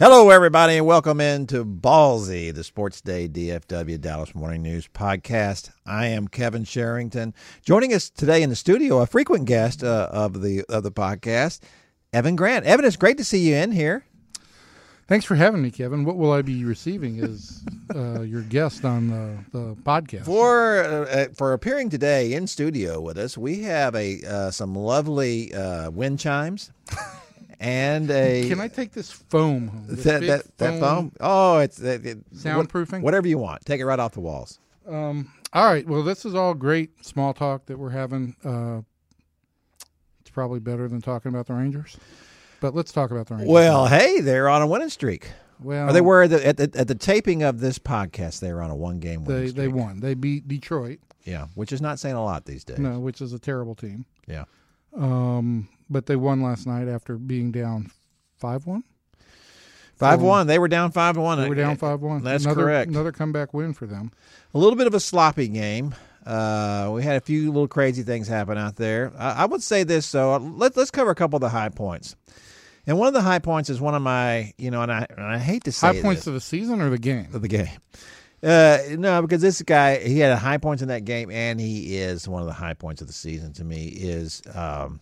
Hello, everybody, and welcome into Ballzy, the Sports Day DFW Dallas Morning News podcast. I am Kevin Sherrington. Joining us today in the studio, a frequent guest uh, of the of the podcast, Evan Grant. Evan, it's great to see you in here. Thanks for having me, Kevin. What will I be receiving as uh, your guest on the, the podcast? For uh, for appearing today in studio with us, we have a uh, some lovely uh, wind chimes. And a. Can I take this foam home? This that that, that foam? Oh, it's it, it, soundproofing. Whatever you want, take it right off the walls. Um. All right. Well, this is all great small talk that we're having. Uh, it's probably better than talking about the Rangers, but let's talk about the Rangers. Well, hey, they're on a winning streak. Well, or they were at the, at the, at the taping of this podcast. They were on a one game winning they, streak. They won. They beat Detroit. Yeah, which is not saying a lot these days. No, which is a terrible team. Yeah. Um, but they won last night after being down five one. Five one. They were down five one. They were down five one. That's another, correct. Another comeback win for them. A little bit of a sloppy game. Uh, we had a few little crazy things happen out there. I, I would say this though. Let, let's cover a couple of the high points. And one of the high points is one of my, you know, and I, and I hate to say high points this, of the season or the game. Of the game. Uh, no, because this guy he had high points in that game, and he is one of the high points of the season to me. Is um,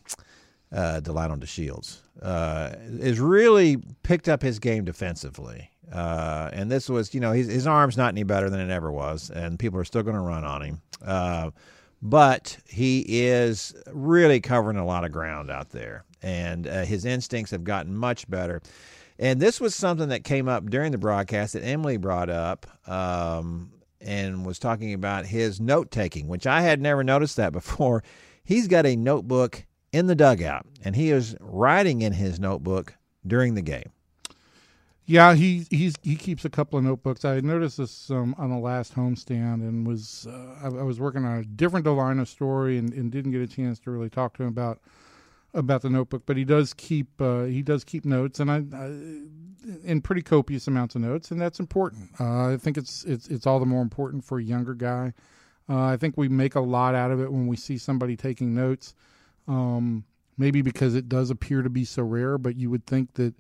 uh, Delino DeShields uh, is really picked up his game defensively, uh, and this was you know his, his arm's not any better than it ever was, and people are still going to run on him. Uh, but he is really covering a lot of ground out there, and uh, his instincts have gotten much better. And this was something that came up during the broadcast that Emily brought up um, and was talking about his note taking, which I had never noticed that before. He's got a notebook in the dugout, and he is writing in his notebook during the game. Yeah, he he's he keeps a couple of notebooks. I noticed this um, on the last homestand, and was uh, I, I, was working on a different Delino story, and, and, didn't get a chance to really talk to him about about the notebook. But he does keep uh, he does keep notes, and I, I in pretty copious amounts of notes, and that's important. Uh, I think it's it's it's all the more important for a younger guy. Uh, I think we make a lot out of it when we see somebody taking notes. Um, maybe because it does appear to be so rare, but you would think that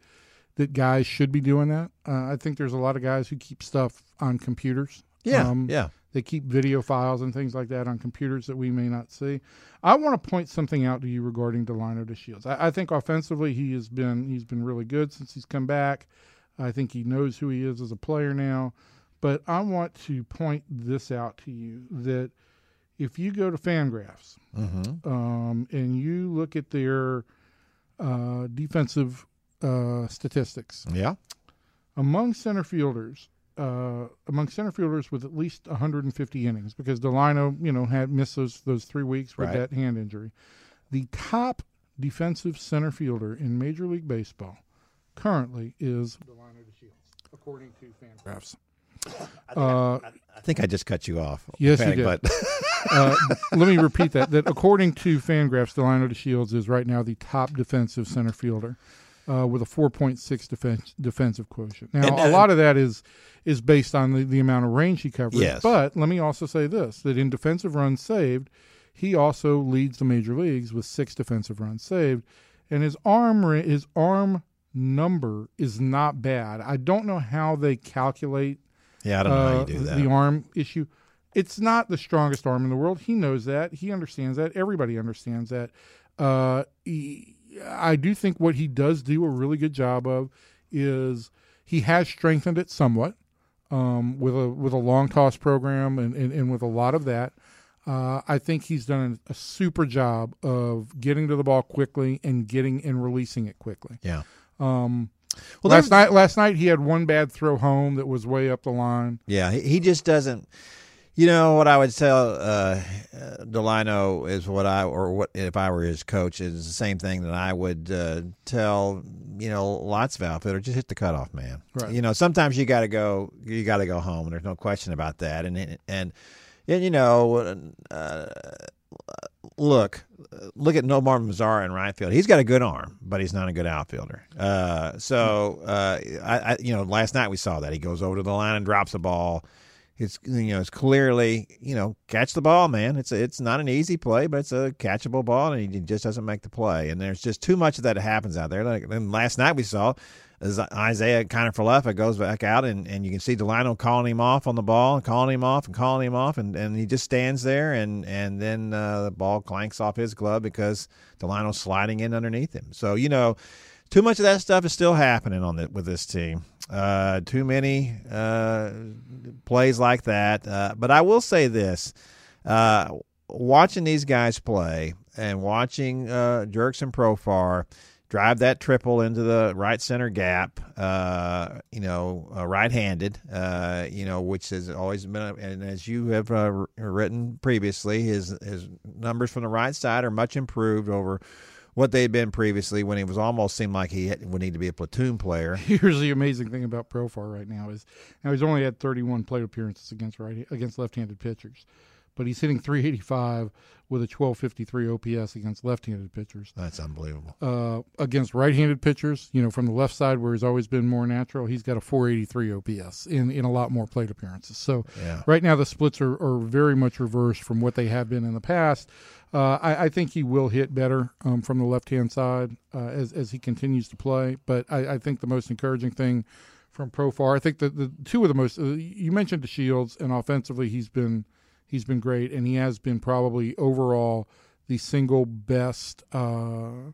that guys should be doing that. Uh, I think there's a lot of guys who keep stuff on computers. Yeah, um, yeah. They keep video files and things like that on computers that we may not see. I want to point something out to you regarding Delino DeShields. I, I think offensively he has been he's been really good since he's come back. I think he knows who he is as a player now. But I want to point this out to you that if you go to Fangraphs mm-hmm. um, and you look at their uh, defensive uh, statistics. Yeah. Among center fielders, uh, among center fielders with at least 150 innings, because Delino, you know, had missed those those three weeks with right. that hand injury. The top defensive center fielder in Major League Baseball currently is Delino DeShields, according to Fangraphs. I think, uh, I, think, I, just cut you off. Yes, panic, you did. But uh, let me repeat that. That according to Fangraphs, Delino DeShields is right now the top defensive center fielder uh, with a 4.6 defense, defensive quotient. Now, And, a uh, lot of that is is based on the, the amount of range he covers. Yes. But let me also say this: that in defensive runs saved, he also leads the major leagues with six defensive runs saved, and his arm his arm number is not bad. I don't know how they calculate yeah, I don't know how uh, you do that. the arm issue. It's not the strongest arm in the world. He knows that. He understands that. Everybody understands that. Uh, he, I do think what he does do a really good job of is he has strengthened it somewhat um, with a with a long toss program and, and, and with a lot of that. Uh, I think he's done a super job of getting to the ball quickly and getting and releasing it quickly. yeah. Um, Well, last night, last night he had one bad throw home that was way up the line. Yeah, he, he just doesn't. You know what I would tell uh, Delino is what I or what if I were his coach is the same thing that I would uh, tell you know lots of outfitters just hit the cutoff man. Right. You know sometimes you got to go you got to go home. There's no question about that. And and and, and you know uh, look look at Nomar Mazara in right field. He's got a good arm, but he's not a good outfielder. Uh, so uh, I, I you know last night we saw that he goes over to the line and drops the ball. It's you know it's clearly you know catch the ball, man. It's a, it's not an easy play, but it's a catchable ball, and he just doesn't make the play. And there's just too much of that happens out there. Like then last night we saw Isaiah Kiner-Falefa goes back out, and, and you can see Delino calling him off on the ball, and calling him off, and calling him off, and, and he just stands there, and and then uh, the ball clanks off his glove because Delino's sliding in underneath him. So you know, too much of that stuff is still happening on the, with this team. Uh, too many uh, plays like that. Uh, but I will say this: uh, watching these guys play and watching uh, and Profar drive that triple into the right center gap, uh, you know, uh, right-handed, uh, you know, which has always been, and as you have uh, written previously, his his numbers from the right side are much improved over what they had been previously when he was almost seemed like he would need to be a platoon player. Here's the amazing thing about Profar right now is now he's only had 31 plate appearances against right against left-handed pitchers but he's hitting 385 with a 1253 OPS against left-handed pitchers. That's unbelievable. Uh, against right-handed pitchers, you know, from the left side where he's always been more natural, he's got a 483 OPS in, in a lot more plate appearances. So yeah. right now the splits are, are very much reversed from what they have been in the past. Uh, I, I, think he will hit better um, from the left-hand side uh, as as he continues to play. But I, I think the most encouraging thing from Profar, I think that the two of the most uh, you mentioned DeShields, and offensively he's been – He's been great, and he has been probably overall the single best uh,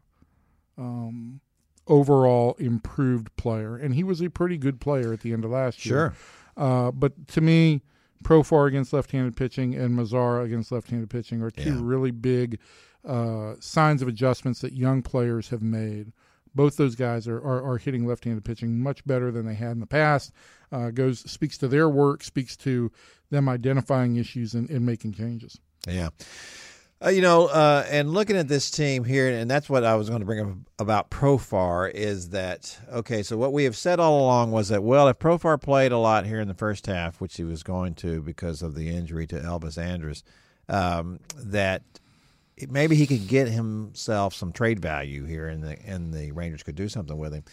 um, overall improved player. And he was a pretty good player at the end of last year. Sure. Uh, but to me, Profar against left-handed pitching and Mazara against left-handed pitching are two yeah. really big uh, signs of adjustments that young players have made. Both those guys are, are, are hitting left-handed pitching much better than they had in the past. Uh, goes speaks to their work, speaks to them identifying issues and, and making changes. Yeah. Uh, you know, uh, and looking at this team here, and that's what I was going to bring up about Profar is that okay? So what we have said all along was that well, if Profar played a lot here in the first half, which he was going to because of the injury to Elvis Andrus, um, that maybe he could get himself some trade value here, and the and the Rangers could do something with him.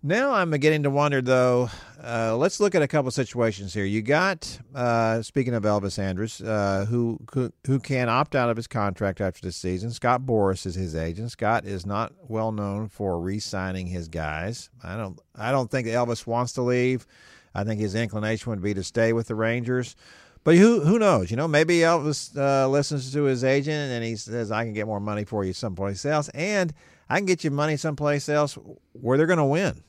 Now I'm beginning to wonder, though. Uh, let's look at a couple situations here. You got, uh, speaking of Elvis Andrus, uh, who, who who can opt out of his contract after the season. Scott Boras is his agent. Scott is not well known for re-signing his guys. I don't I don't think Elvis wants to leave. I think his inclination would be to stay with the Rangers. But who who knows? You know, maybe Elvis uh, listens to his agent and he says, "I can get more money for you someplace else, and I can get you money someplace else where they're going to win."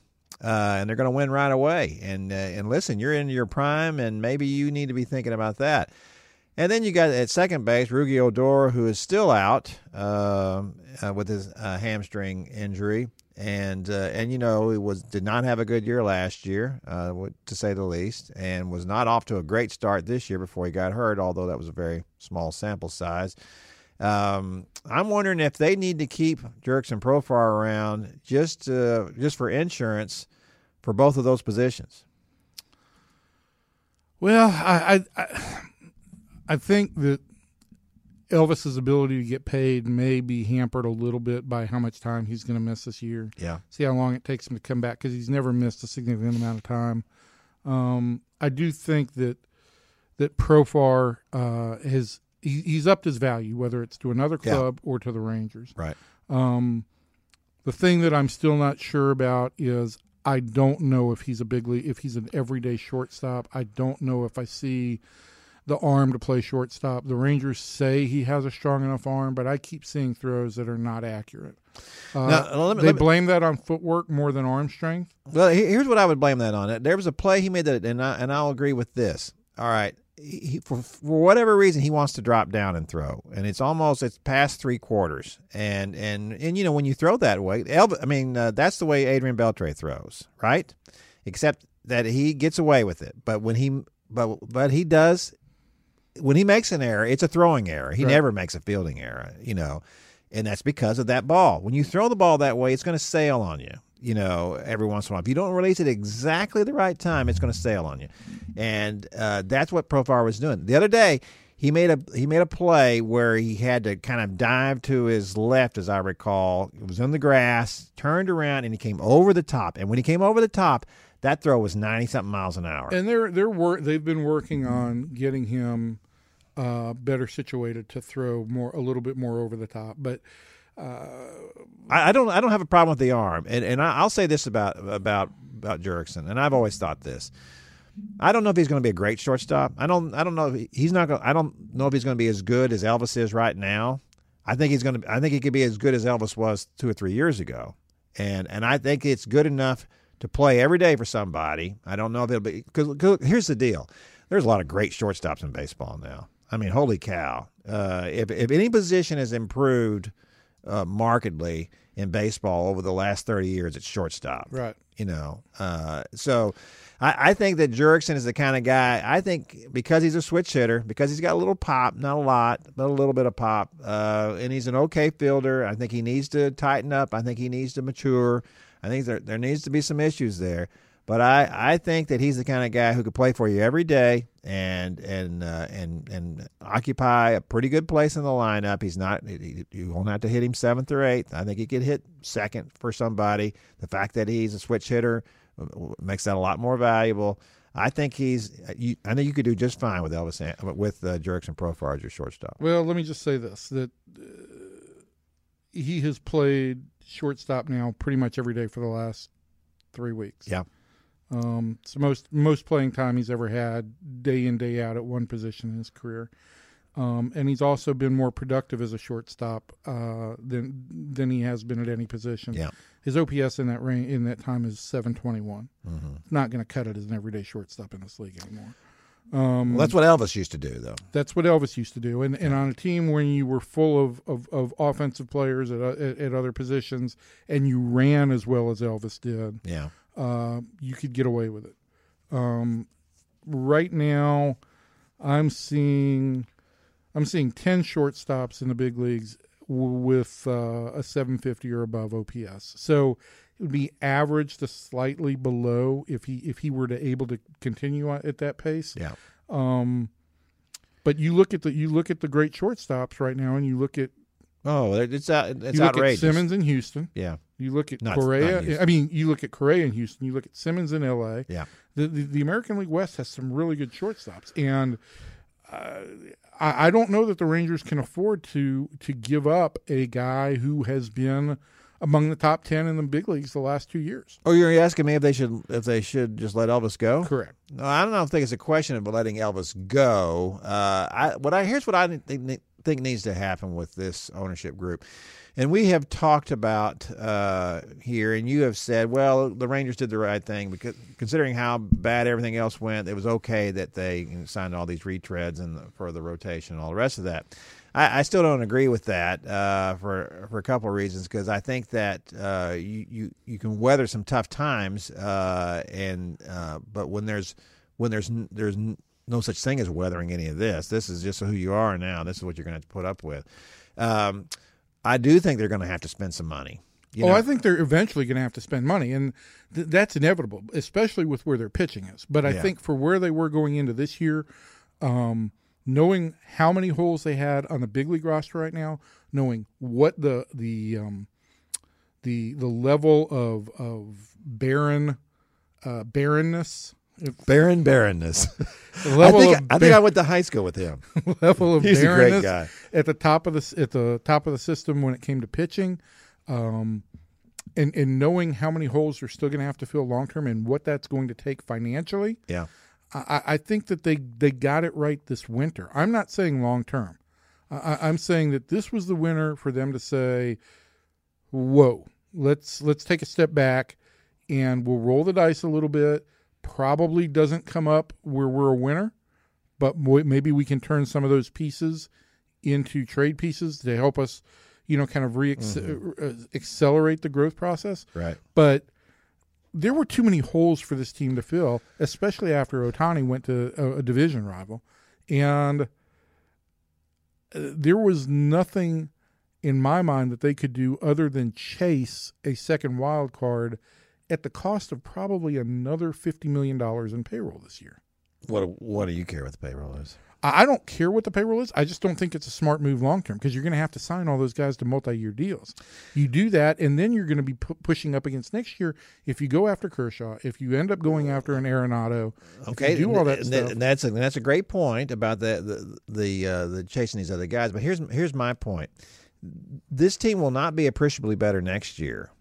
uh, and they're going to win right away. And uh, and listen, you're in your prime, and maybe you need to be thinking about that. And then you got at second base Rougned Odor, who is still out uh, uh with his uh, hamstring injury, and uh, and you know he was did not have a good year last year, to say the least, and was not off to a great start this year before he got hurt. Although that was a very small sample size. Um, I'm wondering if they need to keep Jurickson Profar around just uh, just for insurance for both of those positions. Well, I, I I think that Elvis's ability to get paid may be hampered a little bit by how much time he's going to miss this year. Yeah, see how long it takes him to come back because he's never missed a significant amount of time. Um, I do think that that Profar uh, has he, he's upped his value, whether it's to another club yeah. or to the Rangers. Right. Um, the thing that I'm still not sure about is I don't know if he's a big league, if he's an everyday shortstop. I don't know if I see the arm to play shortstop. The Rangers say he has a strong enough arm, but I keep seeing throws that are not accurate. Uh, now, me, they blame that on footwork more than arm strength. Well, here's what I would blame that on. There was a play he made that, and I, and I'll agree with this. All right, he, for, for whatever reason he wants to drop down and throw and it's almost it's past three quarters and and and you know when you throw that way Elvis, i mean uh, that's the way adrian beltre throws right except that he gets away with it but when he but but he does when he makes an error it's a throwing error he right. never makes a fielding error you know and that's because of that ball when you throw the ball that way it's going to sail on you you know, every once in a while. If you don't release it exactly the right time, it's going to sail on you, and uh, that's what Profar was doing the other day. He made a he made a play where he had to kind of dive to his left, as I recall. It was in the grass, turned around, and he came over the top. And when he came over the top, that throw was ninety something miles an hour. And they're they're wor- they've been working on getting him uh, better situated to throw more a little bit more over the top, but I, I don't I don't have a problem with the arm, and and I, I'll say this about about about Jurickson, and I've always thought this. I don't know if he's going to be a great shortstop. I don't. I don't know. If he's not. Going, I don't know if he's going to be as good as Elvis is right now. I think he's going to. I think he could be as good as Elvis was two or three years ago, and and I think it's good enough to play every day for somebody. I don't know if it'll be because here's the deal. There's a lot of great shortstops in baseball now. I mean, holy cow! Uh, if if any position has improved uh, markedly in baseball over the last thirty years, it's shortstop. Right. You know, uh, so I, I think that Jurickson is the kind of guy. I think because he's a switch hitter, because he's got a little pop, not a lot, but a little bit of pop, uh, and he's an okay fielder. I think he needs to tighten up. I think he needs to mature. I think there there needs to be some issues there. But I, I think that he's the kind of guy who could play for you every day and and uh, and and occupy a pretty good place in the lineup. He's not he, you won't have to hit him seventh or eighth. I think he could hit second for somebody. The fact that he's a switch hitter makes that a lot more valuable. I think he's. You, I think you could do just fine with Elvis with uh, and Profar as your shortstop. Well, let me just say this: that uh, he has played shortstop now pretty much every day for the last three weeks. Yeah. Um, it's the most most playing time he's ever had, day in day out at one position in his career. Um, and he's also been more productive as a shortstop uh, than than he has been at any position. Yeah. His OPS in that range in that time is seven twenty one. Mm-hmm. Not going to cut it as an everyday shortstop in this league anymore. Um, well, that's what Elvis used to do, though. That's what Elvis used to do, and and on a team when you were full of of, of offensive players at, at, at other positions, and you ran as well as Elvis did, yeah, uh, you could get away with it. Um, right now, I'm seeing I'm seeing ten shortstops in the big leagues with uh, a 750 or above OPS. So it would be average to slightly below if he if he were to able to continue at that pace. Yeah. Um, but you look at the you look at the great shortstops right now, and you look at oh, it's uh, it's you look outrageous. At Simmons in Houston. Yeah. You look at Not- Correa. not I mean, you look at Correa in Houston. You look at Simmons in L.A. Yeah. The, the the American League West has some really good shortstops, and uh, I, I don't know that the Rangers can afford to to give up a guy who has been among the top ten in the big leagues the last two years. Oh, you're asking me if they should if they should just let Elvis go? Correct. No, I don't know if think it's a question of letting Elvis go. Uh, I what I here's what I think think needs to happen with this ownership group, and we have talked about uh, here, and you have said, well, the Rangers did the right thing because considering how bad everything else went, it was okay that they signed all these retreads and the, for the rotation and all the rest of that. I, I still don't agree with that uh, for for a couple of reasons because I think that uh, you, you you can weather some tough times, uh, and uh, but when there's when there's there's no such thing as weathering any of this. This is just who you are now. This is what you're going to have to put up with. Um, I do think they're going to have to spend some money. You oh, know? I think they're eventually going to have to spend money, and th- that's inevitable, especially with where their pitching is. But I Yeah. think for where they were going into this year, um, knowing how many holes they had on the big league roster right now, knowing what the the um, the the level of of barren uh, barrenness, Baron Barrenness. I think of I think I went to high school with him. level of He's a great barrenness guy. at the top of the at the top of the system when it came to pitching, um, and and knowing how many holes they're still going to have to fill long term and what that's going to take financially. Yeah. I, I think that they they got it right this winter. I'm not saying long term. I, I'm saying that this was the winter for them to say, "Whoa, let's let's take a step back, and we'll roll the dice a little bit. Probably doesn't come up where we're a winner, but maybe we can turn some of those pieces into trade pieces to help us, you know, kind of re uh, accelerate the growth process. Right. But there were too many holes for this team to fill, especially after Ohtani went to a, a division rival, and uh, there was nothing in my mind that they could do other than chase a second wild card at the cost of probably another fifty million dollars in payroll this year. What What do you care what the payroll is? I don't care what the payroll is. I just don't think it's a smart move long term because you're going to have to sign all those guys to multi year deals. You do that, and then you're going to be pu- pushing up against next year. If you go after Kershaw, if you end up going after an Arenado, Okay, do all that and stuff. and that's a, that's a great point about the the the, uh, the chasing these other guys. But here's here's my point. this team will not be appreciably better next year.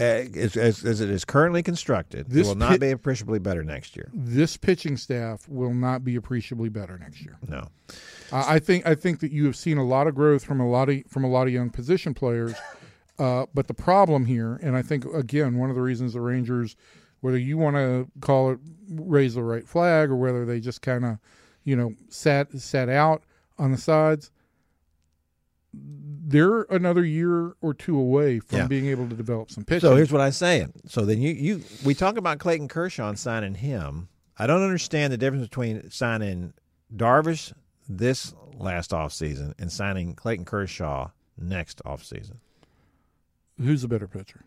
Uh, As, as, as it is currently constructed, This it will not pit- be appreciably better next year. This pitching staff will not be appreciably better next year. No. I I think I think that you have seen a lot of growth from a lot of from a lot of young position players, uh, but the problem here, and I think again one of the reasons the Rangers, whether you want to call it raise the right flag or whether they just kind of, you know, sat sat out on the sides, they're another year or two away from Yeah. being able to develop some pitching. So here's what I'm saying. So then you, you we talk about Clayton Kershaw signing him. I don't understand the difference between signing Darvish this last offseason and signing Clayton Kershaw next offseason. Who's the better pitcher?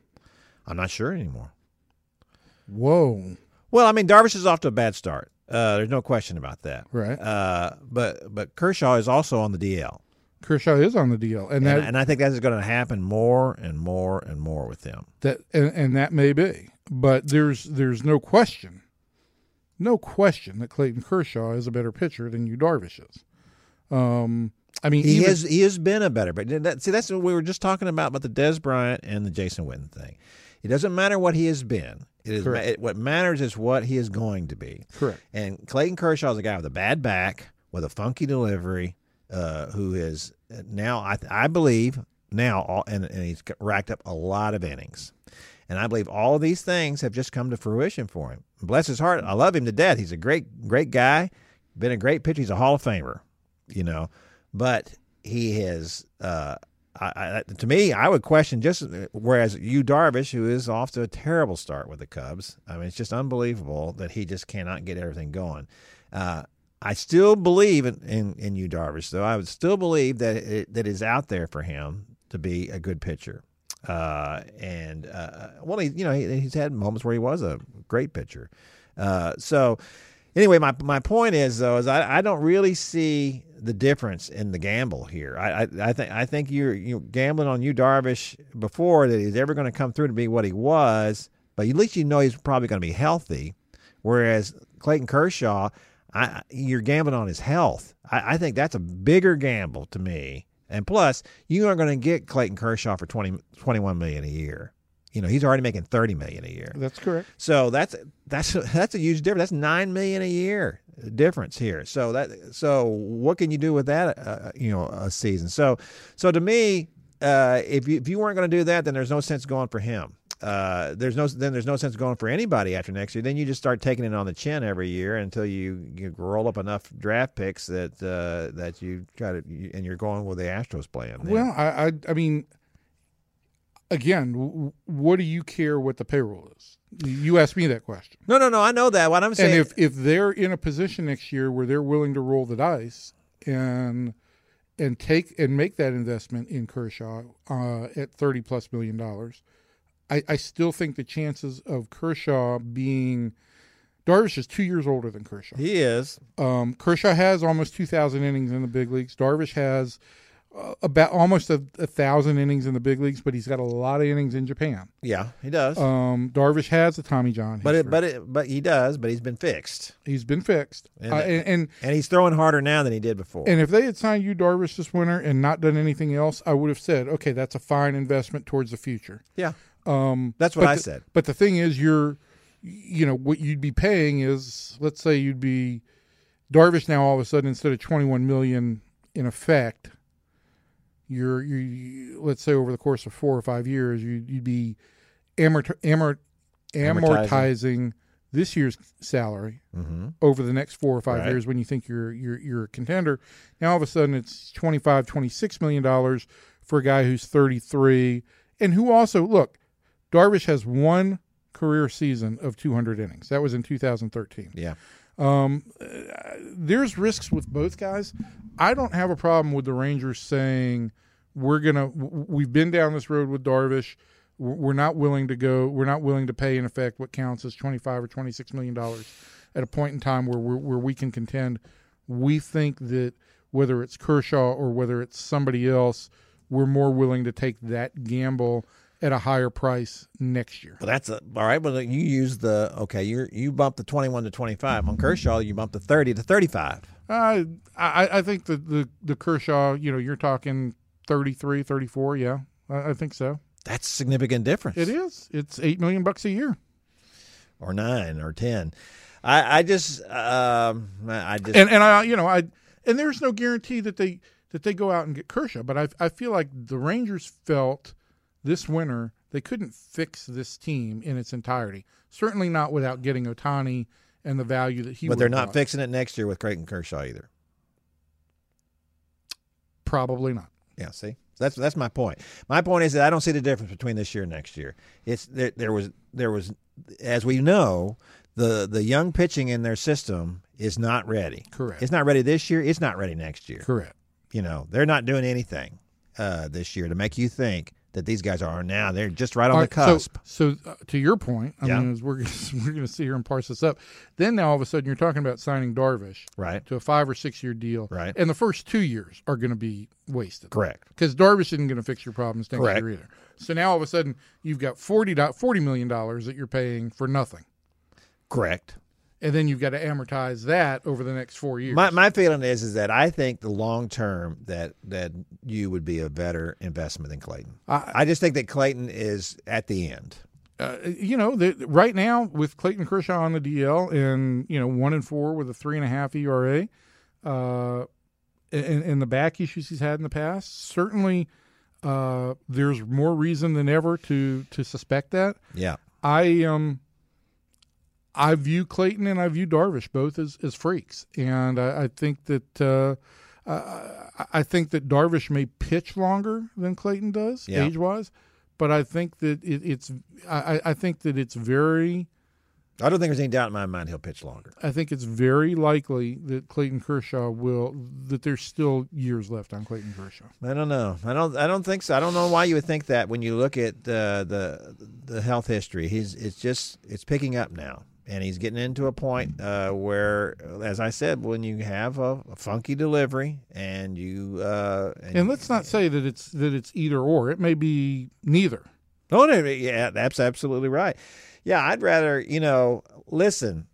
I'm not sure anymore. Whoa! Well, I mean Darvish is off to a bad start. Uh, there's no question about that. Right. Uh, but but Kershaw is also on the DL, Kershaw is on the deal, and and, that and I think that's going to happen more and more and more with them. that and, and that may be but there's there's no question no question that clayton kershaw is a better pitcher than Yu Darvish is um i mean He even, has he has been a better, but that, see that's what we were just talking about about the Dez Bryant and the Jason Witten thing. It doesn't matter what he has been. It is it, what matters is what he is going to be. correct And Clayton Kershaw is a guy with a bad back, with a funky delivery, uh, who is now I I believe now all, and and he's racked up a lot of innings. And I believe all of these things have just come to fruition for him. Bless his heart. I love him to death. He's a great, great guy. Been a great pitcher. He's a Hall of Famer, you know. But he has, uh, I, I, to me, I would question just whereas Yu Darvish, who is off to a terrible start with the Cubs. I mean, it's just unbelievable that he just cannot get everything going. Uh, I still believe in, in, in Yu Darvish, though. I would still believe that it, that is out there for him to be a good pitcher. Uh, and uh, well, he, you know, he, he's had moments where he was a great pitcher. Uh, so anyway, my my point is though is I, I don't really see the difference in the gamble here. I I, I think I think you're you gambling on Yu Darvish before that he's ever going to come through to be what he was, but at least you know he's probably going to be healthy. Whereas Clayton Kershaw, I, you're gambling on his health. I, I think that's a bigger gamble to me. And plus, you aren't going to get Clayton Kershaw for 20, 21 million a year. You know, he's already making thirty million a year. that's correct So that's that's that's a huge difference. That's nine million a year difference here. So that so what can you do with that? Uh, you know, a season. So so to me, uh, if you if you weren't going to do that, then there's no sense going for him. Uh, there's no then there's no sense going for anybody after next year. Then you just start taking it on the chin every year until you, you roll up enough draft picks that uh, that you try to and you're going with the Astros plan. then. well I, I i mean again w- what do you care what the payroll is you asked me that question no, no, no. I know that. What I'm saying, and if if they're in a position next year where they're willing to roll the dice and and take and make that investment in Kershaw uh, at thirty plus million dollars, I, I still think the chances of Kershaw being Darvish is two years older than Kershaw. he is. Um, Kershaw has almost two thousand innings in the big leagues. Darvish has uh, about almost a, a thousand innings in the big leagues, but he's got a lot of innings in Japan. Yeah, he does. Um, Darvish has a Tommy John, but it, but it, but he does. But he's been fixed. he's been fixed, And- uh, and, and and he's throwing harder now than he did before. And if they had signed Yu Darvish this winter and not done anything else, I would have said, okay, that's a fine investment towards the future. yeah, Um, that's what I the- said. But the thing is, you're, you know, what you'd be paying is, let's say you'd be Darvish now all of a sudden instead of 21 million in effect, you're you let's say over the course of four or five years, you, you'd be amort, amort, Amortizing. amortizing this year's salary hmm over the next four or five Right. years when you think you're you're you're a contender. Now all of a sudden it's 25 26 million dollars for a guy who's 33 and who also look Darvish has one career season of 200 innings. That was in 2013. Yeah, Um, there's risks with both guys. I don't have a problem with the Rangers saying we're gonna. We've been down this road with Darvish. We're not willing to go. We're not willing to pay in effect what counts as 25 or 26 million dollars at a point in time where we're, where we can contend. We think that whether it's Kershaw or whether it's somebody else, we're more willing to take that gamble at a higher price next year. well, that's a, all right. Well, you use the okay. You you bump the twenty-one to twenty-five on Kershaw. You bump the thirty to thirty-five. Uh, I, I think the, the the Kershaw, you know, you're talking 33, 34, Yeah, I, I think so. That's a significant difference. It is. It's eight million bucks a year. or nine, or ten. I, I just, um, I just, and and I you know I and there's no guarantee that they that they go out and get Kershaw, but I I feel like the Rangers felt this winter they couldn't fix this team in its entirety. Certainly not without getting Ohtani and the value that he. but they're not brought. fixing it next year with Clayton Kershaw either. Probably not. Yeah, see, that's that's my point. My point is that I don't see the difference between this year and next year. It's there, there was there was, as we know, the the young pitching in their system is not ready. Correct. It's not ready this year. It's not ready next year. Correct. You know, they're not doing anything uh, this year to make you think that these guys are now. They're just right on All the right, so- cusp. So, uh, to your point, I Yeah. mean, we're gonna, we're going to sit here and parse this up. Then now all of a sudden you're talking about signing Darvish right. to a five or six year deal, Right. And the first two years are going to be wasted, Correct. Because Darvish isn't going to fix your problems next Correct. year either. So now all of a sudden you've got 40, do- $40 million that you're paying for nothing, Correct. And then you've got to amortize that over the next four years. My my feeling is is that I think the long term that that you would be a better investment than Clayton. I- I just think that Clayton is at the end. uh, you know, the, right now with Clayton Kershaw on the DL and you know one and four with a three and a half ERA, uh, and, and the back issues he's had in the past, certainly uh, there's more reason than ever to to suspect that. Yeah. I um, I view Clayton and I view Darvish both as, as freaks, and I, I think that. Uh, uh, I think that Darvish may pitch longer than Clayton does, Yeah. age wise, but I think that it, it's I, I think that it's very I don't think there's any doubt in my mind he'll pitch longer. I think it's very likely that Clayton Kershaw will that there's still years left on Clayton Kershaw. I don't know. I don't. I don't think so. I don't know why you would think that when you look at uh, the the health history. He's it's just it's picking up now, and he's getting into a point uh, where, as I said, when you have a, a funky delivery and you uh, And let's not say that it's that it's either or. It may be neither. Oh, no, yeah, that's absolutely right. Yeah, I'd rather, you know, listen,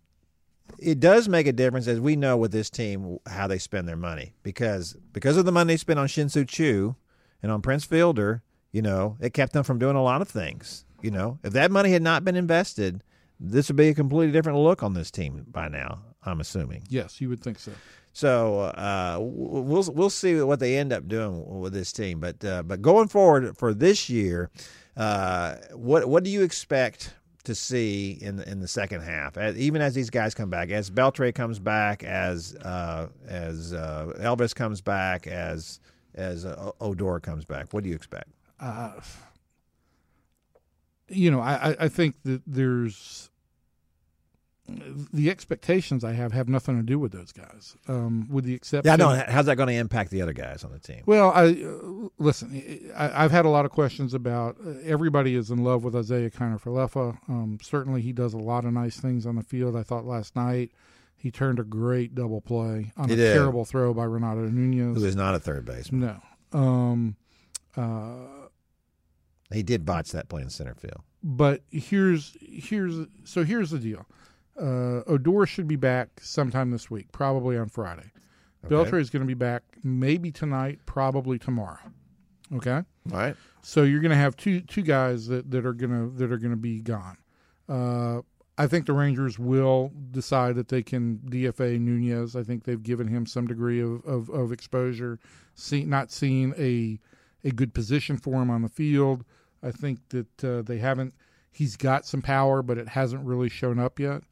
it does make a difference, as we know with this team, how they spend their money. Because because of the money they spent on Shin-Soo Choo and on Prince Fielder, you know, it kept them from doing a lot of things. You know, if that money had not been invested, this would be a completely different look on this team by now, I'm assuming. Yes, you would think so. So uh, we'll we'll see what they end up doing with this team. But uh, but going forward for this year, uh, what what do you expect to see in the, in the second half? As, even as these guys come back, as Beltre comes back, as uh, as uh, Elvis comes back, as as uh, Odor comes back, what do you expect? Uh, you know, I- I think that there's the expectations I have have nothing to do with those guys, um, with the exception. Yeah, I know. How's that going to impact the other guys on the team? Well, I uh, listen. I, I've had a lot of questions about. Uh, everybody is in love with Isaiah Kiner. Um, certainly, he does a lot of nice things on the field. I thought last night he turned a great double play on He a did. terrible throw by Renato Nunez. Who is not a third baseman? no, um, uh, He did botch that play in center field. but here's here's so here's the deal. Uh, Odor should be back sometime this week, probably on Friday. Okay. Beltre is going to be back maybe tonight, probably tomorrow. Okay. All right. So you're going to have two two guys that, that are going to that are going to be gone. Uh, I think the Rangers will decide that they can DFA Nunez. I think they've given him some degree of, of, of exposure, see, not seeing a a good position for him on the field. I think that uh, they haven't. He's got some power, but it hasn't really shown up yet.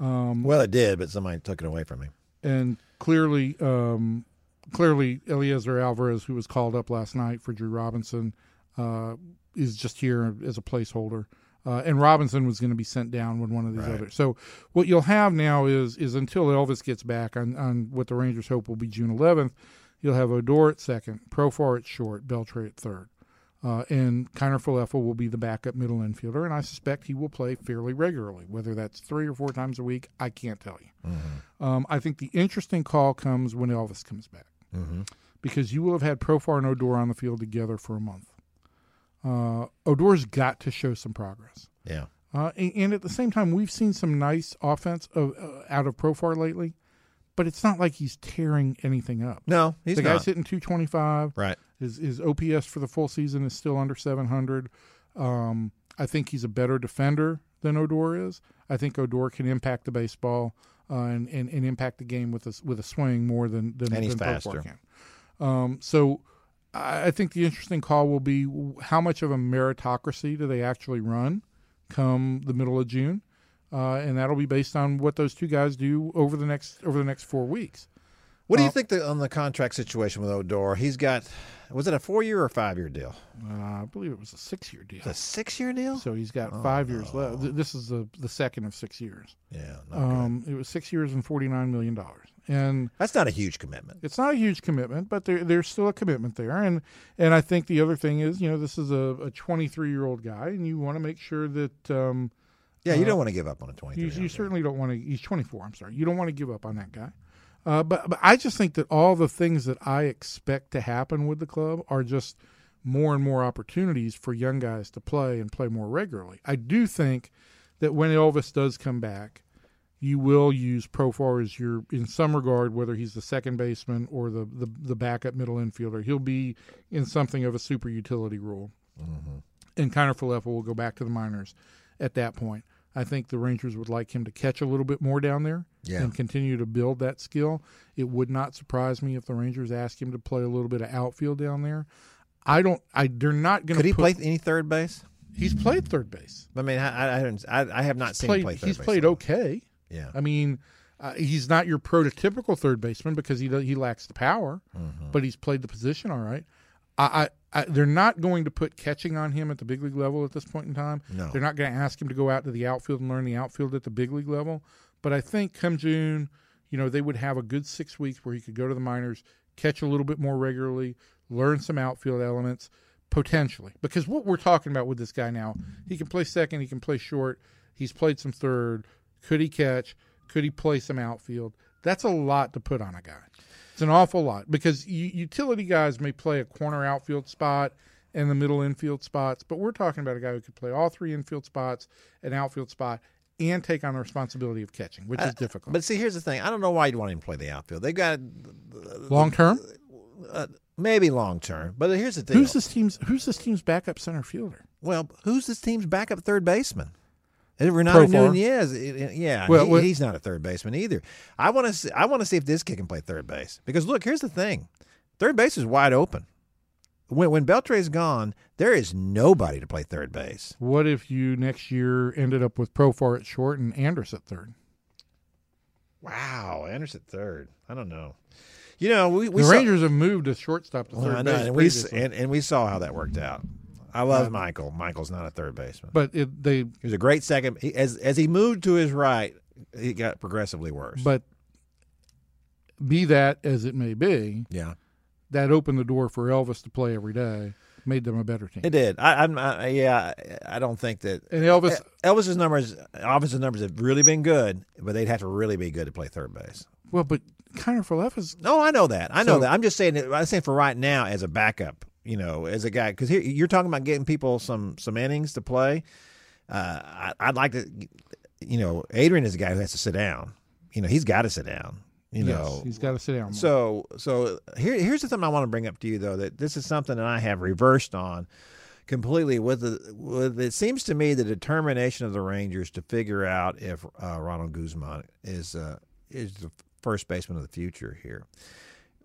Um, Well, it did, but somebody took it away from him. and clearly, um, clearly, Eliezer Alvarez, who was called up last night for Drew Robinson, uh, is just here as a placeholder. Uh, and Robinson was going to be sent down with one of these Right. others. So what you'll have now is is until Elvis gets back on, on what the Rangers hope will be June 11th, you'll have Odor at second, Profar at short, Beltre at third. Uh, and Kiner Falefa will be the backup middle infielder, and I suspect he will play fairly regularly. Whether that's three or four times a week, I can't tell you. Um, I think the interesting call comes when Elvis comes back Mm-hmm. because you will have had Profar and Odor on the field together for a month. Uh, Odor's got to show some progress. Yeah. Uh, and, and at the same time, we've seen some nice offense of, uh, out of Profar lately, but it's not like he's tearing anything up. No, he's the not. guy's hitting 225. right. His his OPS for the full season is still under 700. Um, I think he's a better defender than Odor is. I think Odor can impact the baseball uh, and, and, and impact the game with a with a swing more than than, And he's than faster. can. Um, so I I think the interesting call will be how much of a meritocracy do they actually run come the middle of June, uh, and that'll be based on what those two guys do over the next over the next four weeks. What do you think the, on the contract situation with Odor? He's got was it a four year or five year deal? Uh, I believe it was a six year deal. It's a six year deal. So he's got Oh, five years left. Th- This is the the second of six years. Yeah, not good. Um, it was six years and forty nine million dollars, and that's not a huge commitment. it's not a huge commitment, but there, there's still a commitment there. And and I think the other thing is, you know, this is a, a 23 year old guy, and you want to make sure that um, Yeah, you Uh, don't want to give up on a twenty you, you certainly don't want to. He's 24. I'm sorry, you don't want to give up on that guy. Uh, but but I just think that all the things that I expect to happen with the club are just more and more opportunities for young guys to play and play more regularly. I do think that when Elvis does come back, you will use Profar as your, in some regard, whether he's the second baseman or the, the, the backup middle infielder. He'll be in something of a super utility role. And Kiner-Falefa will go back to the minors at that point. I think the Rangers would like him to catch a little bit more down there Yeah. and continue to build that skill. It would not surprise me if the Rangers ask him to play a little bit of outfield down there. I don't. I they're not going to. Could he play any third base? He's played third base. I mean, I I, I, haven't- I, I have not seen Played, him play third he's base. played okay. Yeah. I mean, uh, he's not your prototypical third baseman because he he lacks the power, Mm-hmm. but he's played the position all right. I, I, they're not going to put catching on him at the big league level at this point in time. No. They're not going to ask him to go out to the outfield and learn the outfield at the big league level. But I think come June, you know, they would have a good six weeks where he could go to the minors, catch a little bit more regularly, learn some outfield elements, potentially. Because what we're talking about with this guy now, he can play second, he can play short, he's played some third. Could he catch? Could he play some outfield? That's a lot to put on a guy. It's an awful lot because u- utility guys may play a corner outfield spot and the middle infield spots, but we're talking about a guy who could play all three infield spots, an outfield spot, and take on the responsibility of catching, which is difficult. But see, here's the thing. I don't know why you'd want him to play the outfield. They got Long term, uh, maybe long term, but here's the deal. who's this team's who's this team's backup center fielder? well, who's this team's backup third baseman? It Renato Profar. Nunez? It- it- Yeah, Well, he- what- he's not a third baseman either. I want to. See, I want to see if this kid can play third base because look, here's the thing: third base is wide open. When when Beltre's gone, there is nobody to play third base. What if you next year ended up with Profar at short and Andrus at third? Wow, Anderson third. I don't know. You know, we, we the saw- Rangers have moved a shortstop to third know, base and we and, and we saw how that worked out. I love Michael. Michael's not a third baseman. but it, they He was a great second. He, as as he moved to his right, he got progressively worse. but be that as it may be, yeah, that opened the door for Elvis to play every day, made them a better team. it did. I, I'm I, yeah. I don't think that and Elvis, Elvis's numbers, Elvis's numbers have really been good, but they'd have to really be good to play third base. well, but Kiner-Falefa's No, I know that. I know So- that. I'm just saying. I'm saying for right now as a backup. You know, as a guy, because here you're talking about getting people some some innings to play. Uh, I, I'd like to. You know, Adrian is a guy who has to sit down. You know, he's got to sit down. You yes, know, he's got to sit down. More. So, so here, here's the thing I want to bring up to you, though, that this is something that I have reversed on completely. With the, with it seems to me the determination of the Rangers to figure out if uh, Ronald Guzman is uh, is the first baseman of the future here,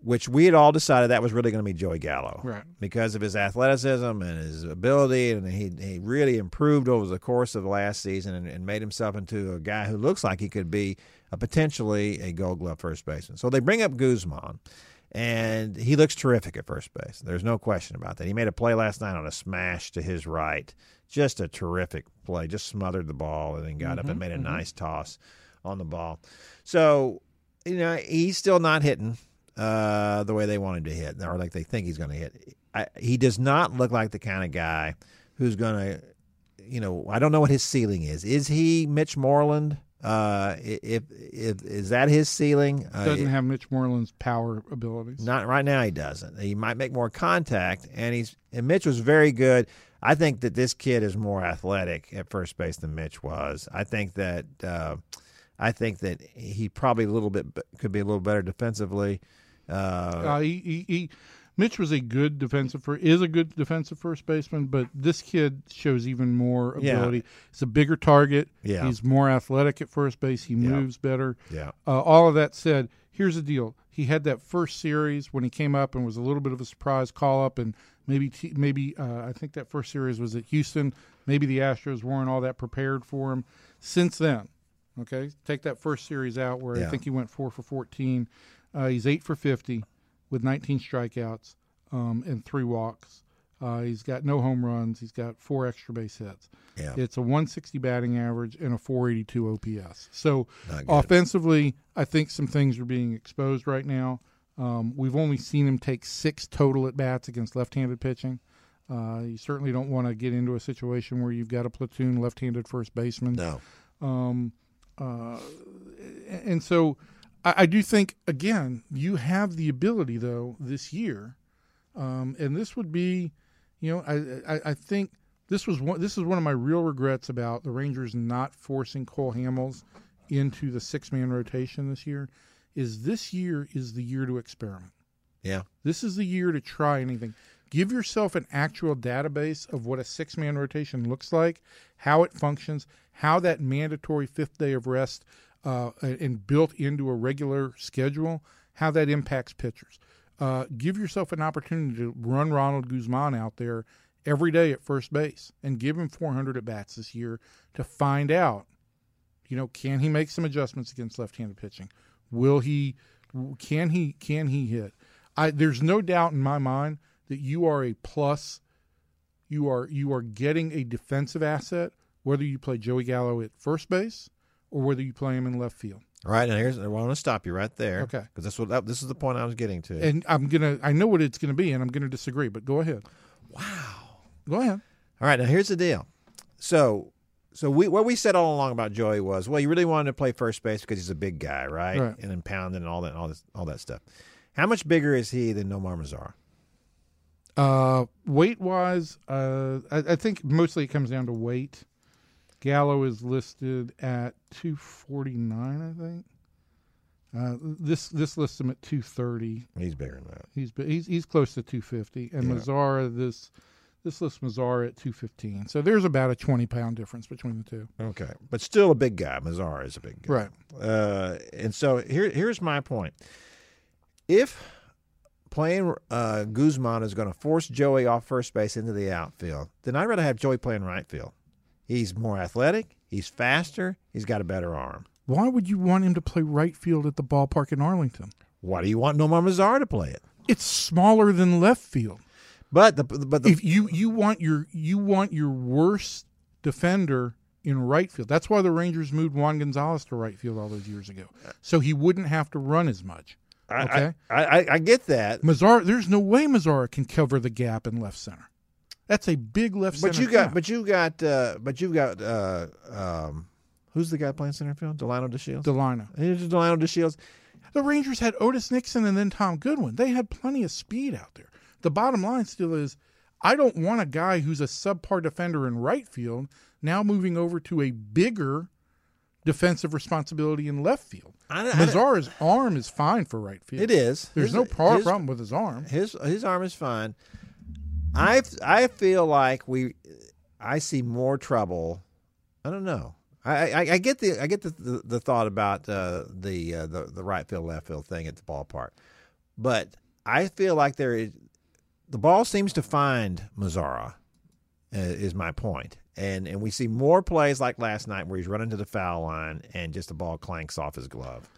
which we had all decided that was really going to be Joey Gallo, Right. Because of his athleticism and his ability, and he he really improved over the course of the last season and, and made himself into a guy who looks like he could be a potentially a Gold Glove first baseman. So they bring up Guzman, and he looks terrific at first base. There's no question about that. He made a play last night on a smash to his right, just a terrific play. Just smothered the ball and then got up and mm-hmm. made a mm-hmm. nice toss on the ball. So you know he's still not hitting uh, the way they want him to hit, or like they think he's going to hit. I, he does not look like the kind of guy who's going to, you know, I don't know what his ceiling is. Is he Mitch Moreland? Uh, if if is that his ceiling? Uh, doesn't have Mitch Moreland's power abilities. not right now. He doesn't. He might make more contact, and he's and Mitch was very good. I think that this kid is more athletic at first base than Mitch was. I think that uh, I think that he probably a little bit could be a little better defensively. Uh, Uh, he, he, he, Mitch was a good defensive for is a good defensive first baseman, but this kid shows even more Yeah. ability. He's a bigger target. Yeah. He's more athletic at first base. He Yeah. moves better. Yeah. Uh, all of that said, here's the deal. He had that first series when he came up and was a little bit of a surprise call up, and maybe t- maybe uh, I think that first series was at Houston. Maybe the Astros weren't all that prepared for him. Since then, okay, take that first series out where Yeah. I think he went four for fourteen. Uh, he's eight for fifty with 19 strikeouts um, and three walks. Uh, he's got no home runs. He's got four extra base hits. Yeah. It's a 160 batting average and a 482 OPS. So offensively, I think some things are being exposed right now. Um, we've only seen him take six total at bats against left-handed pitching. Uh, you certainly don't want to get into a situation where you've got a platoon left-handed first baseman. No. Um, uh, and so I, I do think again you have the ability though this year, um, and this would be, you know, I, I I think this was one this is one of my real regrets about the Rangers not forcing Cole Hamels into the six man rotation this year. Is this year is the year to experiment. Yeah. This is the year to try anything. Give yourself an actual database of what a six man rotation looks like, how it functions, how that mandatory fifth day of rest uh, and built into a regular schedule, how that impacts pitchers. Uh, give yourself an opportunity to run Ronald Guzman out there every day at first base and give him 400 at bats this year to find out, you know, can he make some adjustments against left-handed pitching? Will he? Can he? Can he hit? I, there's no doubt in my mind that you are a plus. You are you are getting a defensive asset whether you play Joey Gallo at first base or whether you play him in left field. All right. Now here's. I want to stop you right there. Okay. Because that's what that, this is the point I was getting to. And I'm gonna I know what it's gonna be, and I'm gonna disagree. But go ahead. wow. Go ahead. All right, now here's the deal. So, so we what we said all along about Joey was, well, you really wanted to play first base because he's a big guy, right? Right. And impounding and all that, all this, all that stuff. How much bigger is he than Nomar Mazara? Uh, weight wise, uh, I, I think mostly it comes down to weight. Gallo is listed at 249, I think. Uh, this this lists him at 230. He's bigger than that. He's he's he's close to 250, and Yeah. Mazara this this lists Mazara at 215. So there's about a 20 pound difference between the two. Okay, but still a big guy. Mazara is a big guy, Right. Uh, and so here, here's my point. If playing uh, Guzman is going to force Joey off first base into the outfield, then I'd rather have Joey playing right field. He's more athletic. He's faster. He's got a better arm. Why would you want him to play right field at the ballpark in Arlington? Why do you want Nomar Mazara to play it? It's smaller than left field. But the but the if you you want your you want your worst defender in right field. That's why the Rangers moved Juan Gonzalez to right field all those years ago, so he wouldn't have to run as much. I, okay. I, I I get that, Mazara, there's no way Mazara can cover the gap in left center. That's a big left center. but you got but you got uh, but you got uh, um, who's the guy playing center field? Delano DeShields. Delino. Here's Delano DeShields. The Rangers had Otis Nixon and then Tom Goodwin. They had plenty of speed out there. The bottom line still is I don't want a guy who's a subpar defender in right field now moving over to a bigger defensive responsibility in left field. I, I, Mazara's arm is fine for right field. it is. There's His- no pro- his- problem with his arm. His his arm is fine. I I feel like we I see more trouble. I don't know. I, I, I get the I get the, the, the thought about uh, the, uh, the the right field left field thing at the ballpark, but I feel like there is the ball seems to find Mazara. Uh, is my point, and and we see more plays like last night where he's running to the foul line and just the ball clanks off his glove.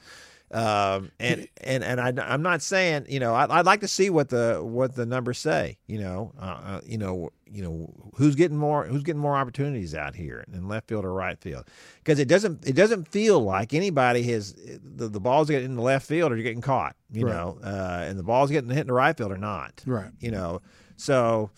Um, and and and I, I'm not saying you know I, I'd like to see what the what the numbers say. You know, uh, uh, you know, you know who's getting more who's getting more opportunities out here in left field or right field because it doesn't it doesn't feel like anybody has the, the balls getting in the left field or you're getting caught. You Right. know, uh, and the balls getting hit in the right field or not. Right. You know, so.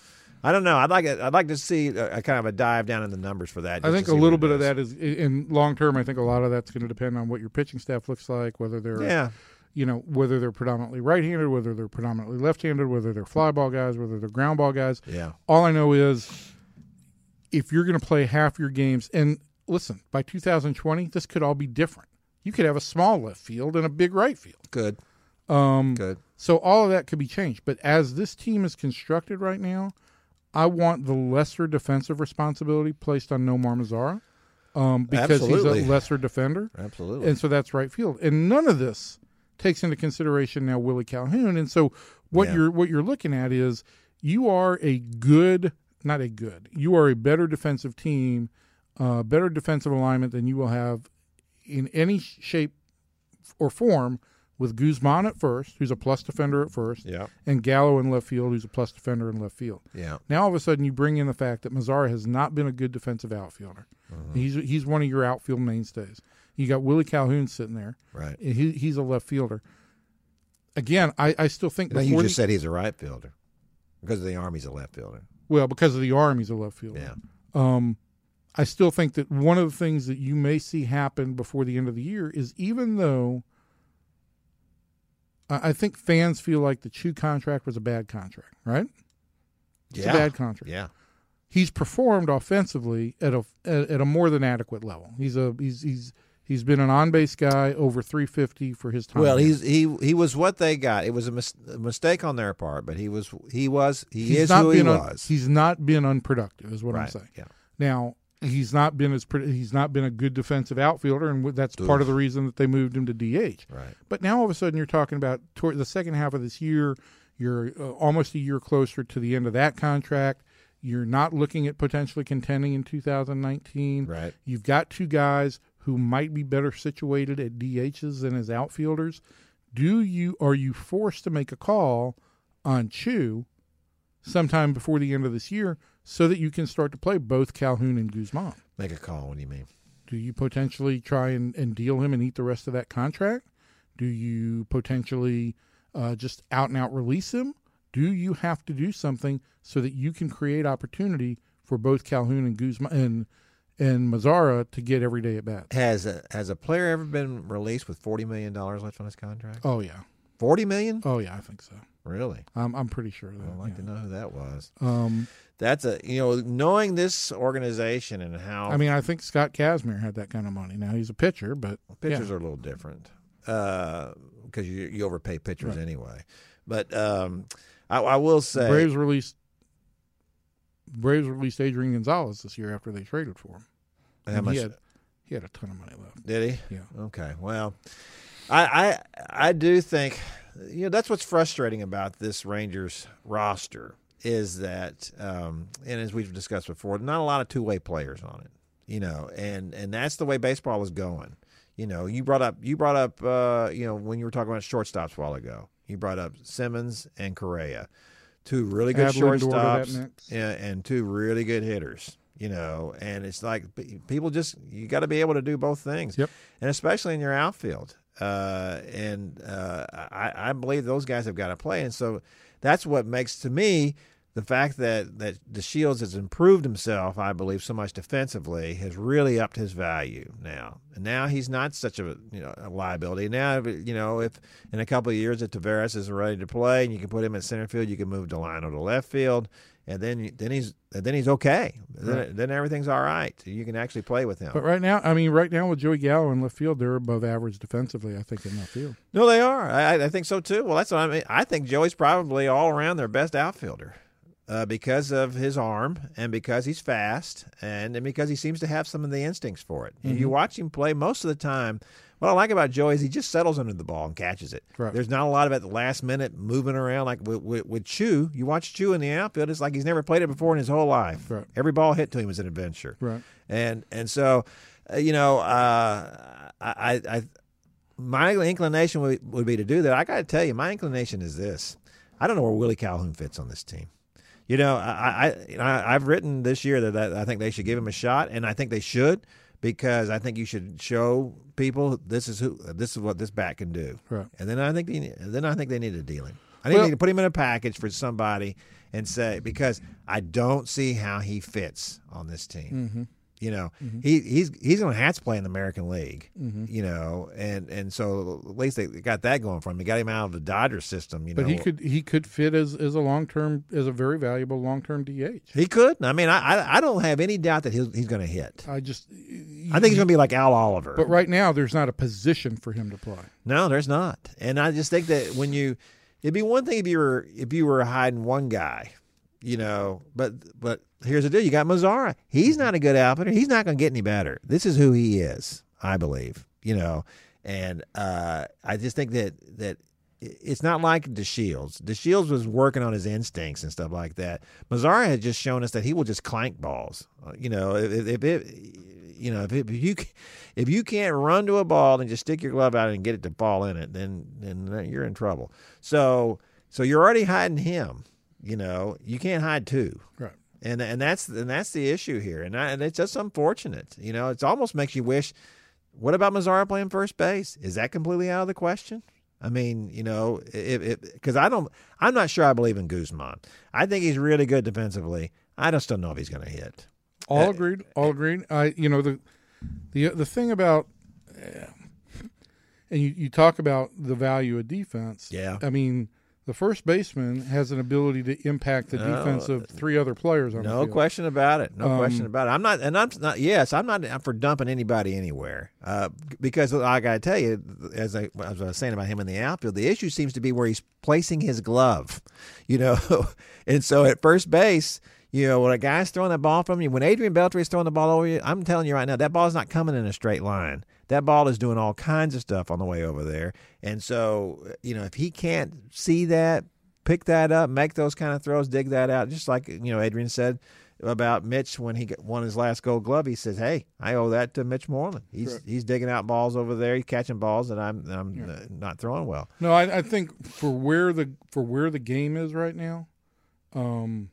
I don't know. I'd like I'd like to see a, a kind of a dive down in the numbers for that. I think a little bit it of that is in long term. I think a lot of that's going to depend on what your pitching staff looks like, whether they're Yeah, you know whether they're predominantly right-handed, whether they're predominantly left-handed, whether they're fly ball guys, whether they're ground ball guys. yeah. All I know is if you're going to play half your games, and listen, by 2020, this could all be different. You could have a small left field and a big right field. Good, Um, good. So all of that could be changed. But as this team is constructed right now, I want the lesser defensive responsibility placed on Nomar Mazara um, because Absolutely. he's a lesser defender. Absolutely. And so that's right field. And none of this takes into consideration now Willie Calhoun. And so what Yeah. you're what you're looking at is you are a good, not a good, you are a better defensive team, uh, better defensive alignment than you will have in any shape or form with Guzman at first, who's a plus defender at first, yeah. and Gallo in left field, who's a plus defender in left field. Yeah. Now all of a sudden you bring in the fact that Mazara has not been a good defensive outfielder. He's he's one of your outfield mainstays. You got Willie Calhoun sitting there. Right. and He, he's a left fielder. Again, I, I still think before you the- just said he's a right fielder because of the Army's a left fielder. well because of the arm he's a left fielder. Yeah. Um, I still think that one of the things that you may see happen before the end of the year is even though I I think fans feel like the Choo contract was a bad contract, right? It's yeah. a bad contract. Yeah. he's performed offensively at a at, a more than adequate level. He's a he's he's he's been an on base guy over 350 for his time. Well, he's he he was what they got. It was a, mis- a mistake on their part, but he was he was he he's is not who he been un- was. he's not been unproductive, is what I'm saying. Yeah. Now he's not been as pre- he's not been a good defensive outfielder, and that's part of the reason that they moved him to DH. Right. But now all of a sudden you're talking about toward the second half of this year, you're uh, almost a year closer to the end of that contract. You're not looking at potentially contending in 2019. Right. You've got two guys who might be better situated at DHs than as outfielders. Do you are you forced to make a call on Choo sometime before the end of this year so that you can start to play both Calhoun and Guzman? Make a call. What do you mean? Do you potentially try and, and deal him and eat the rest of that contract? Do you potentially uh, just out and out release him? Do you have to do something so that you can create opportunity for both Calhoun and Guzman and and Mazara to get every day at bat? Has a, has a player ever been released with forty million dollars left on his contract? Oh yeah, Forty million? oh yeah, I think so. Really? I'm I'm pretty sure that. I'd like yeah. to know who that was. Um, That's a you know knowing this organization and how I mean, I think Scott Kazmir had that kind of money. Now he's a pitcher, but pitchers are a little different because you you overpay pitchers anyway. But um, I, I will say Braves released Braves released Adrian Gonzalez this year after they traded for him. how much he had he had a ton of money left. did he? Yeah. Okay. Well, I I I do think you know that's what's frustrating about this Rangers roster is that um, and as we've discussed before, not a lot of two way players on it. You know, and and that's the way baseball was going. You know, you brought up you brought up uh, you know when you were talking about shortstops a while ago. You brought up Simmons and Correa, two really good Add Lindor to that shortstops and two really good hitters. You know, and it's like people just you got to be able to do both things Yep. and especially in your outfield. Uh, and uh, I, I believe those guys have got to play, and so that's what makes to me the fact that that DeShields has improved himself. I believe so much defensively has really upped his value now, and now he's not such a you know a liability. Now you know if in a couple of years if Taveras is ready to play and you can put him at center field, you can move Delino to left field. And then, then he's then he's okay. Then, Right. then everything's all right. You can actually play with him. But right now, I mean, right now with Joey Gallo in left field, they're above average defensively. I think in left field. No, they are. I, I think so too. Well, that's what I mean. I think Joey's probably all around their best outfielder uh, because of his arm and because he's fast and, and because he seems to have some of the instincts for it. If you watch him play most of the time, what I like about Joey is he just settles under the ball and catches it. Right. There's not a lot of at the last minute moving around like with, with, with Choo. You watch Choo in the outfield, it's like he's never played it before in his whole life. Right. Every ball hit to him is an adventure Right. and and so uh, you know uh, I, I my inclination would, would be to do that. I got to tell you, my inclination is this: I don't know where Willie Calhoun fits on this team. You know, I, I, I I've written this year that, that I think they should give him a shot, and I think they should because I think you should show people this is who this is what this bat can do. Right. And then I think they, then I think they need to deal him. I think Well- they need to put him in a package for somebody and say because I don't see how he fits on this team. Mm-hmm. You know, mm-hmm. he he's he's going to have to play in the American League. Mm-hmm. You know, and and so at least they got that going for him. He got him out of the Dodger system. You But know, but he could he could fit as as a long term as a very valuable long term DH. He could. I mean, I I, I don't have any doubt that he's he's going to hit. I just I think he's going to be like Al Oliver. But right now, there's not a position for him to play. No, there's not. And I just think that when you it'd be one thing if you were if you were hiding one guy, you know. But but here's the deal: you got Mazara. He's not a good outfitter. He's not going to get any better. This is who he is, I believe. You know, and uh, I just think that that it's not like DeShields. DeShields was working on his instincts and stuff like that. Mazara has just shown us that he will just clank balls. Uh, you know, if, if it, you know, if, it, if you if you can't run to a ball and just stick your glove out and get it to fall in it, then then you're in trouble. So so you're already hiding him. You know, you can't hide two. Right. And and that's and that's the issue here, and, I, and it's just unfortunate. You know, it almost makes you wish. What about Mazara playing first base? Is that completely out of the question? I mean, you know, because I don't, I'm not sure I believe in Guzman. I think he's really good defensively. I just don't know if he's going to hit. All uh, agreed. All agreed. I, you know, the the the thing about, uh, and you you talk about the value of defense. Yeah. I mean, the first baseman has an ability to impact the no, defense of three other players on no question about it. No um, question about it. I'm not, and I'm not. Yes, I'm not I'm for dumping anybody anywhere uh, because I got to tell you, as I, as I was saying about him in the outfield, the issue seems to be where he's placing his glove. You know, and so at first base. You know, when a guy's throwing that ball from you, when Adrian Beltre is throwing the ball over you, I'm telling you right now, that ball is not coming in a straight line that ball is doing all kinds of stuff on the way over there. And so, you know, if he can't see that, pick that up, make those kind of throws, dig that out, just like, you know, Adrian said about Mitch when he won his last gold glove. He says, "Hey, I owe that to Mitch Moreland. He's he's digging out balls over there. He's catching balls that I'm I'm yeah. uh, not throwing well." No, I, I, think for where the for where the game is right now, um,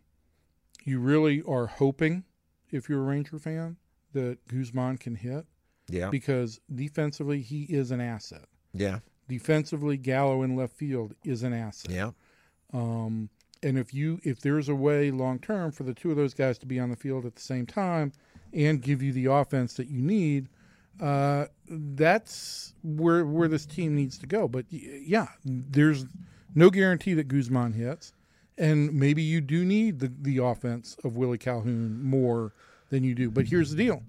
you really are hoping, if you're a Ranger fan, that Guzman can hit. Yeah. Because defensively, he is an asset. Yeah. Defensively, Gallo in left field is an asset. Yeah. Um, and if you if there's a way long term for the two of those guys to be on the field at the same time and give you the offense that you need, uh, that's where where this team needs to go. But yeah, there's no guarantee that Guzman hits, and maybe you do need the the offense of Willie Calhoun more than you do. But here's the deal: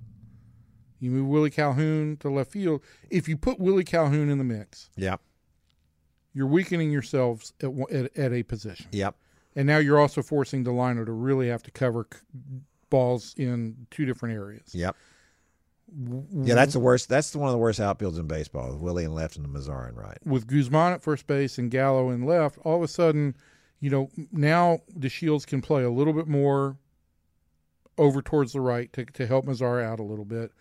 you move Willie Calhoun to left field. If you put Willie Calhoun in the mix, yeah, you're weakening yourselves at, at, at a position. Yep. And now you're also forcing Delino to really have to cover balls in two different areas. Yep. Yeah, that's the worst. That's one of the worst outfields in baseball. With Willie in left and the Mazarin right. With Guzman at first base and Gallo in left, all of a sudden, you know, now DeShields can play a little bit more over towards the right to, to help Mazara out a little bit.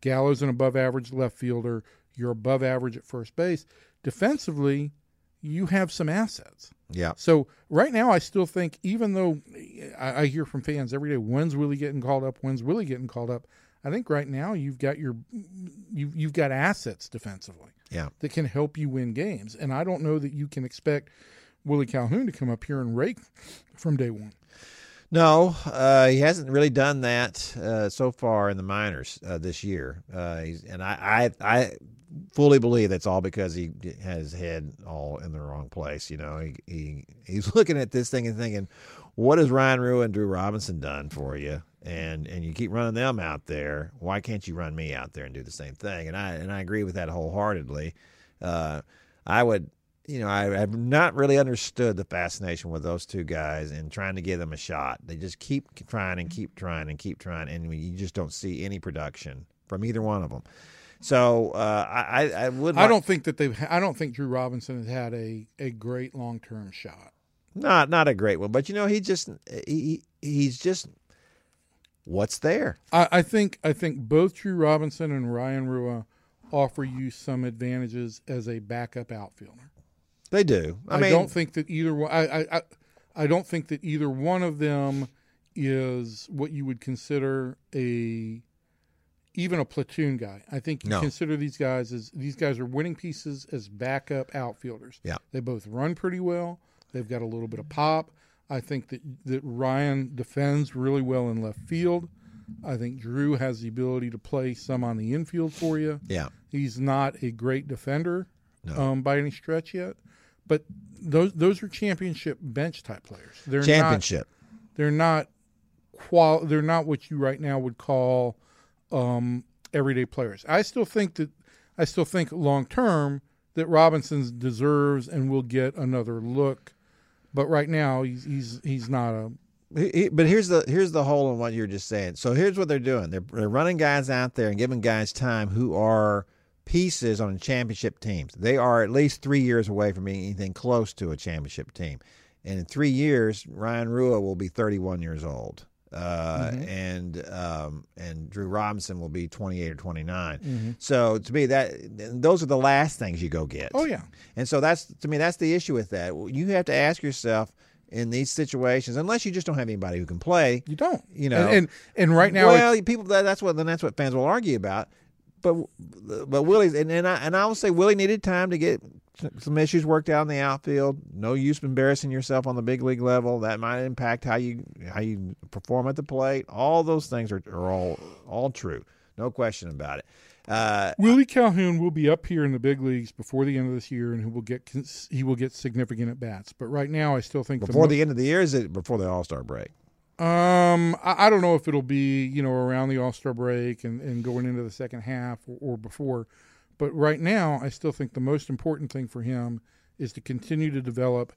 Gallo's an above average left fielder. You're above average at first base. Defensively, you have some assets. Yeah. So right now, I still think, even though I, I, hear from fans every day, when's Willie getting called up? When's Willie getting called up? I think right now you've got your you you've got assets defensively. Yeah. That can help you win games, and I don't know that you can expect Willie Calhoun to come up here and rake from day one. No, uh, he hasn't really done that uh, so far in the minors uh, this year. Uh, and I, I, I, fully believe that's all because he has his head all in the wrong place. You know, he, he he's looking at this thing and thinking, "What has Ryan Rua and Drew Robinson done for you?" And and you keep running them out there. Why can't you run me out there and do the same thing? And I and I agree with that wholeheartedly. Uh, I would you know, I have not really understood the fascination with those two guys and trying to give them a shot. They just keep trying and keep trying and keep trying, and you just don't see any production from either one of them. So uh, I, I would. I don't think that they've. I don't think Drew Robinson has had a, a great long term shot. Not not a great one, but you know he just he he's just what's there. I, I think I think both Drew Robinson and Ryan Rua offer you some advantages as a backup outfielder. They do. I, I mean, don't think that either one. I, I I don't think that either one of them is what you would consider a even a platoon guy. I think you no. consider these guys as these guys are winning pieces as backup outfielders. Yeah, they both run pretty well. They've got a little bit of pop. I think that that Ryan defends really well in left field. I think Drew has the ability to play some on the infield for you. Yeah, he's not a great defender no. um, by any stretch yet, but those those are championship bench type players. They're championship. Not, they're not qual. They're not what you right now would call um, everyday players. I still think that I still think long term that Robinson deserves and will get another look. But right now, he's he's he's not a. He- he- but here's the here's the hole in what you're just saying. So here's what they're doing. They're, they're running guys out there and giving guys time who are pieces on championship teams. They are at least three years away from being anything close to a championship team. And in three years, Ryan Rua will be 31 years old, uh, and um, and Drew Robinson will be 28 or 29. So to me, that those are the last things you go get. Oh yeah, And so that's to me that's the issue with that. You have to ask yourself in these situations, unless you just don't have anybody who can play. you don't. You know. and and, and right now, well, people that, that's what then that's what fans will argue about. But but Willie's and, and I and I will say Willie needed time to get some issues worked out in the outfield. No use embarrassing yourself on the big league level. That might impact how you how you perform at the plate. All those things are, are all all true. No question about it. Uh, Willie Calhoun will be up here in the big leagues before the end of this year, and he will get he will get significant at bats. But right now, I still think before mo- the end of the year, is it before the All Star break? Um, I, I don't know if it'll be you know around the All Star break and, and going into the second half or, or before, but right now I still think the most important thing for him is to continue to develop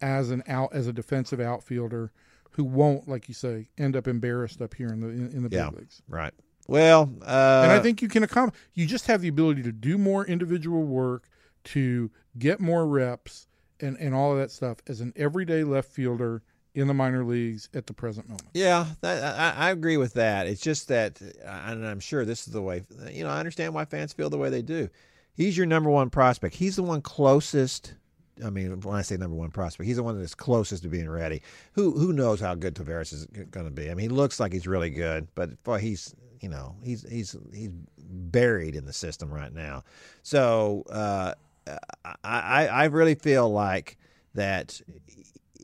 as an out as a defensive outfielder who won't, like you say, end up embarrassed up here in the in, in the Yeah. big leagues. Right. Well, uh, And I think you can accomplish. You just have the ability to do more individual work, to get more reps, and and all of that stuff as an everyday left fielder in the minor leagues at the present moment. Yeah, that, I, I agree with that. It's just that, and I'm sure this is the way. You know, I understand why fans feel the way they do. He's your number one prospect. He's the one closest. I mean, when I say number one prospect, he's the one that's closest to being ready. Who who knows how good Taveras is going to be? I mean, he looks like he's really good, but boy, he's you know he's he's he's buried in the system right now. So uh, I I I really feel like that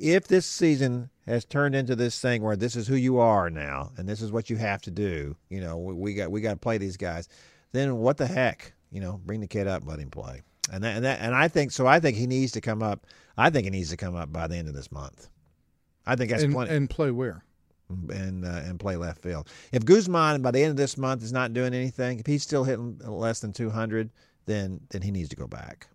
if this season has turned into this thing where this is who you are now and this is what you have to do, you know, we, we got we got to play these guys. Then what the heck, you know, bring the kid up, let him play. And that, and that and I think so. I think he needs to come up. I think he needs to come up by the end of this month. I think that's and, plenty and play where? and uh, and play left field. If Guzman by the end of this month is not doing anything, if he's still hitting less than 200, then then he needs to go back.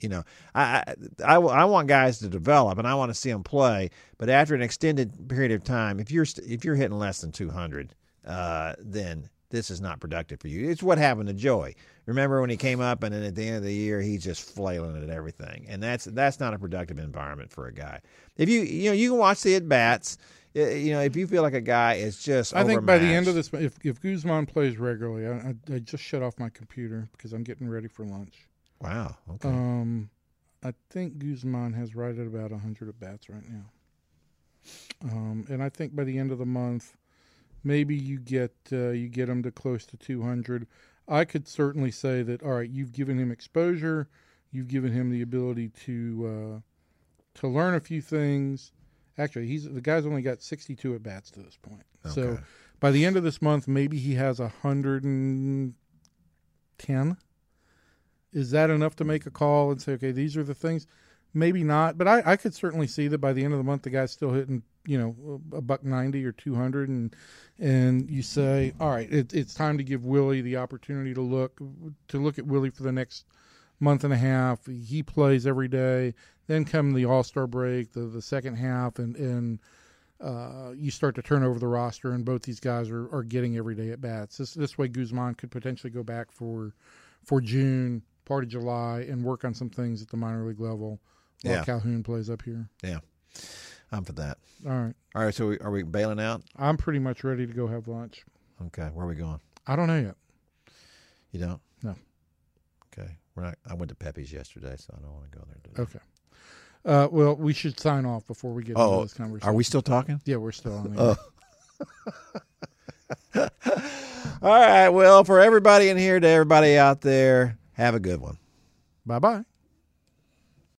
You know, I I, I, want guys to develop and I want to see them play, but after an extended period of time, if you're if you're hitting less than 200, uh, then this is not productive for you. It's what happened to Joey. Remember when he came up and then at the end of the year he's just flailing at everything, and that's that's not a productive environment for a guy. If you you know you can watch the at bats. You know, if you feel like a guy is just, I think by the end of this, if if Guzman plays regularly, I, I, I just shut off my computer because I'm getting ready for lunch. Wow, okay, Um, I think Guzman has right at about 100 at bats right now. Um, and I think by the end of the month, maybe you get uh, you get him to close to 200. I could certainly say that. All right, you've given him exposure, you've given him the ability to uh, to learn a few things. Actually, he's the guy's only got 62 at bats to this point. Okay. So by the end of this month, maybe he has 110. Is that enough to make a call and say, okay, these are the things? Maybe not, but I, I could certainly see that by the end of the month, the guy's still hitting, you know, a buck ninety or two hundred, and and you say, all right, it, it's time to give Willie the opportunity to look to look at Willie for the next month and a half. He plays every day. Then come the All Star break, the the second half, and and uh, you start to turn over the roster, and both these guys are, are getting every day at bats. This this way, Guzman could potentially go back for for June, part of July, and work on some things at the minor league level while Yeah. Calhoun plays up here. Yeah. I'm for that. All right, All right, so we, are we bailing out? I'm pretty much ready to go have lunch. Okay, where are we going? I don't know yet. You don't? No. Okay, we're not. I went to Pepe's yesterday, so I don't want to go there today. Okay. Uh, well, we should sign off before we get Oh, into this conversation. Are we still talking? Yeah, we're still on. The Oh. All right. Well, for everybody in here to everybody out there, have a good one. Bye bye.